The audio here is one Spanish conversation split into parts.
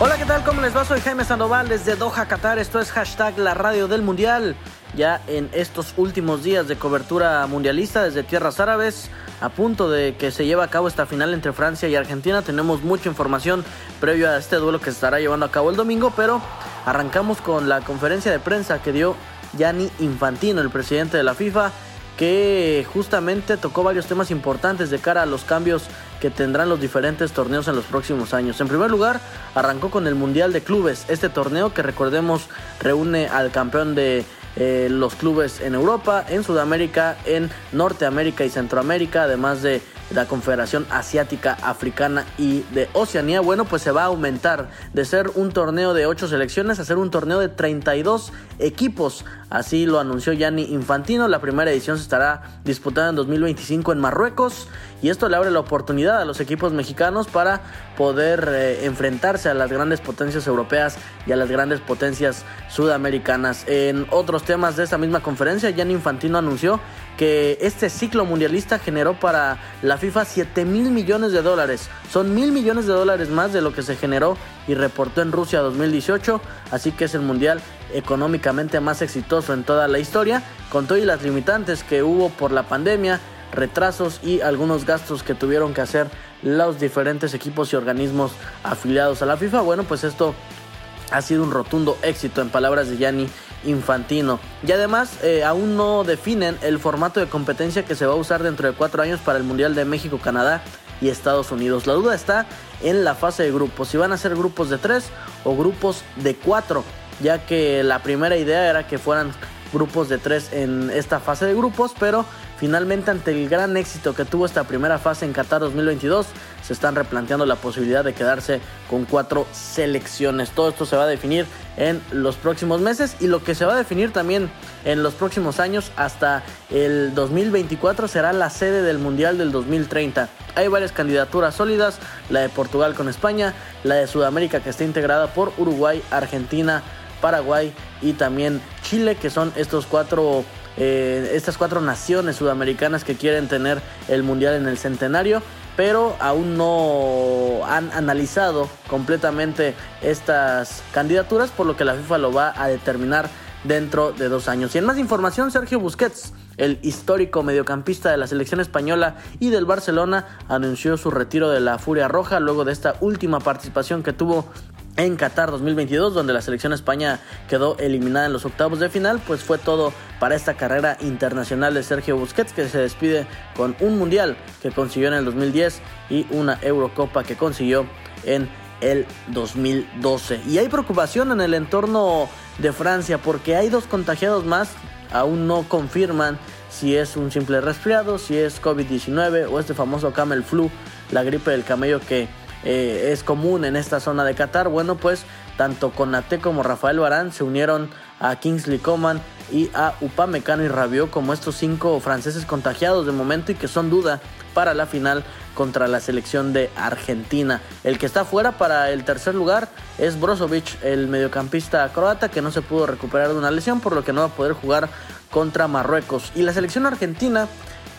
Hola, ¿qué tal? ¿Cómo les va? Soy Jaime Sandoval desde Doha, Qatar. Esto es hashtag la radio del mundial. Ya en estos últimos días de cobertura mundialista desde tierras árabes a punto de que se lleve a cabo esta final entre Francia y Argentina. Tenemos mucha información previo a este duelo que se estará llevando a cabo el domingo, pero arrancamos con la conferencia de prensa que dio Gianni Infantino, el presidente de la FIFA, que justamente tocó varios temas importantes de cara a los cambios que tendrán los diferentes torneos en los próximos años. En primer lugar, arrancó con el Mundial de Clubes, este torneo que recordemos reúne al campeón de eh, los clubes en Europa, en Sudamérica, en Norteamérica y Centroamérica, además de la Confederación Asiática, Africana y de Oceanía, bueno, pues se va a aumentar de ser un torneo de 8 selecciones a ser un torneo de 32 equipos. Así lo anunció Gianni Infantino. La primera edición se estará disputada en 2025 en Marruecos y esto le abre la oportunidad a los equipos mexicanos para poder eh, enfrentarse a las grandes potencias europeas y a las grandes potencias sudamericanas. En otros temas de esta misma conferencia, Gianni Infantino anunció que este ciclo mundialista generó para la FIFA 7 mil millones de dólares. Son mil millones de dólares más de lo que se generó y reportó en Rusia 2018. Así que es el mundial económicamente más exitoso en toda la historia, con todo y las limitantes que hubo por la pandemia, retrasos y algunos gastos que tuvieron que hacer los diferentes equipos y organismos afiliados a la FIFA. Bueno, pues esto ha sido un rotundo éxito en palabras de Gianni Infantino. Y además eh, aún no definen el formato de competencia que se va a usar dentro de cuatro años para el Mundial de México, Canadá y Estados Unidos. La duda está en la fase de grupos, si van a ser grupos de tres o grupos de cuatro, ya que la primera idea era que fueran grupos de tres en esta fase de grupos, pero Finalmente, ante el gran éxito que tuvo esta primera fase en Qatar 2022, se están replanteando la posibilidad de quedarse con cuatro selecciones. Todo esto se va a definir en los próximos meses y lo que se va a definir también en los próximos años hasta el 2024 será la sede del Mundial del 2030. Hay varias candidaturas sólidas, la de Portugal con España, la de Sudamérica que está integrada por Uruguay, Argentina, Paraguay y también Chile, que son estos cuatro eh, estas cuatro naciones sudamericanas que quieren tener el mundial en el centenario pero aún no han analizado completamente estas candidaturas, por lo que la FIFA lo va a determinar dentro de dos años. Y en más información, Sergio Busquets, el histórico mediocampista de la selección española y del Barcelona, anunció su retiro de la Furia Roja luego de esta última participación que tuvo en Qatar 2022, donde la selección España quedó eliminada en los octavos de final, pues fue todo para esta carrera internacional de Sergio Busquets, que se despide con un mundial que consiguió en el 2010 y una Eurocopa que consiguió en el 2012. Y hay preocupación en el entorno de Francia porque hay dos contagiados más, aún no confirman si es un simple resfriado, si es COVID-19 o este famoso camel flu, la gripe del camello que eh, es común en esta zona de Qatar. Bueno, pues tanto Conate como Rafael Barán se unieron a Kingsley Coman y a Upamecano y Rabiot como estos cinco franceses contagiados de momento y que son duda para la final contra la selección de Argentina. El que está fuera para el tercer lugar es Brozovic, el mediocampista croata que no se pudo recuperar de una lesión por lo que no va a poder jugar contra Marruecos. Y la selección argentina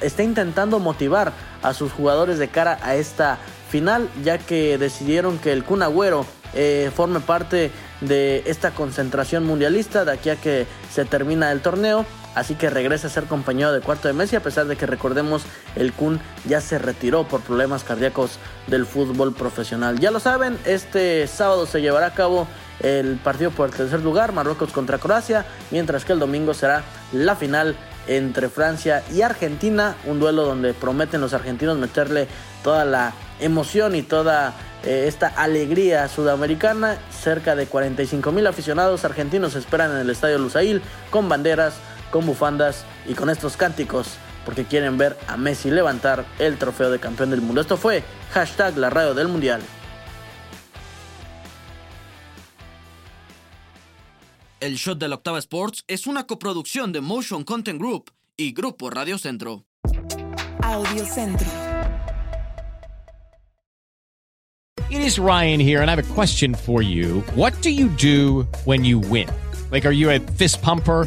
está intentando motivar a sus jugadores de cara a esta final, ya que decidieron que el Kun Agüero eh, forme parte de esta concentración mundialista de aquí a que se termina el torneo. Así que regresa a ser compañero de cuarto de Messi, a pesar de que recordemos el Kun ya se retiró por problemas cardíacos del fútbol profesional. Ya lo saben, este sábado se llevará a cabo el partido por el tercer lugar, Marruecos contra Croacia, mientras que el domingo será la final entre Francia y Argentina, un duelo donde prometen los argentinos meterle toda la emoción y toda eh, esta alegría sudamericana. Cerca de 45 mil aficionados argentinos esperan en el estadio Lusail con banderas, con bufandas y con estos cánticos porque quieren ver a Messi levantar el trofeo de campeón del mundo. Esto fue hashtag la radio del mundial. El Shot de la Octava Sports es una coproducción de Motion Content Group y Grupo Radio Centro. Audio Centro. It is Ryan here, and I have a question for you. What do you do when you win? Like, are you a fist pumper?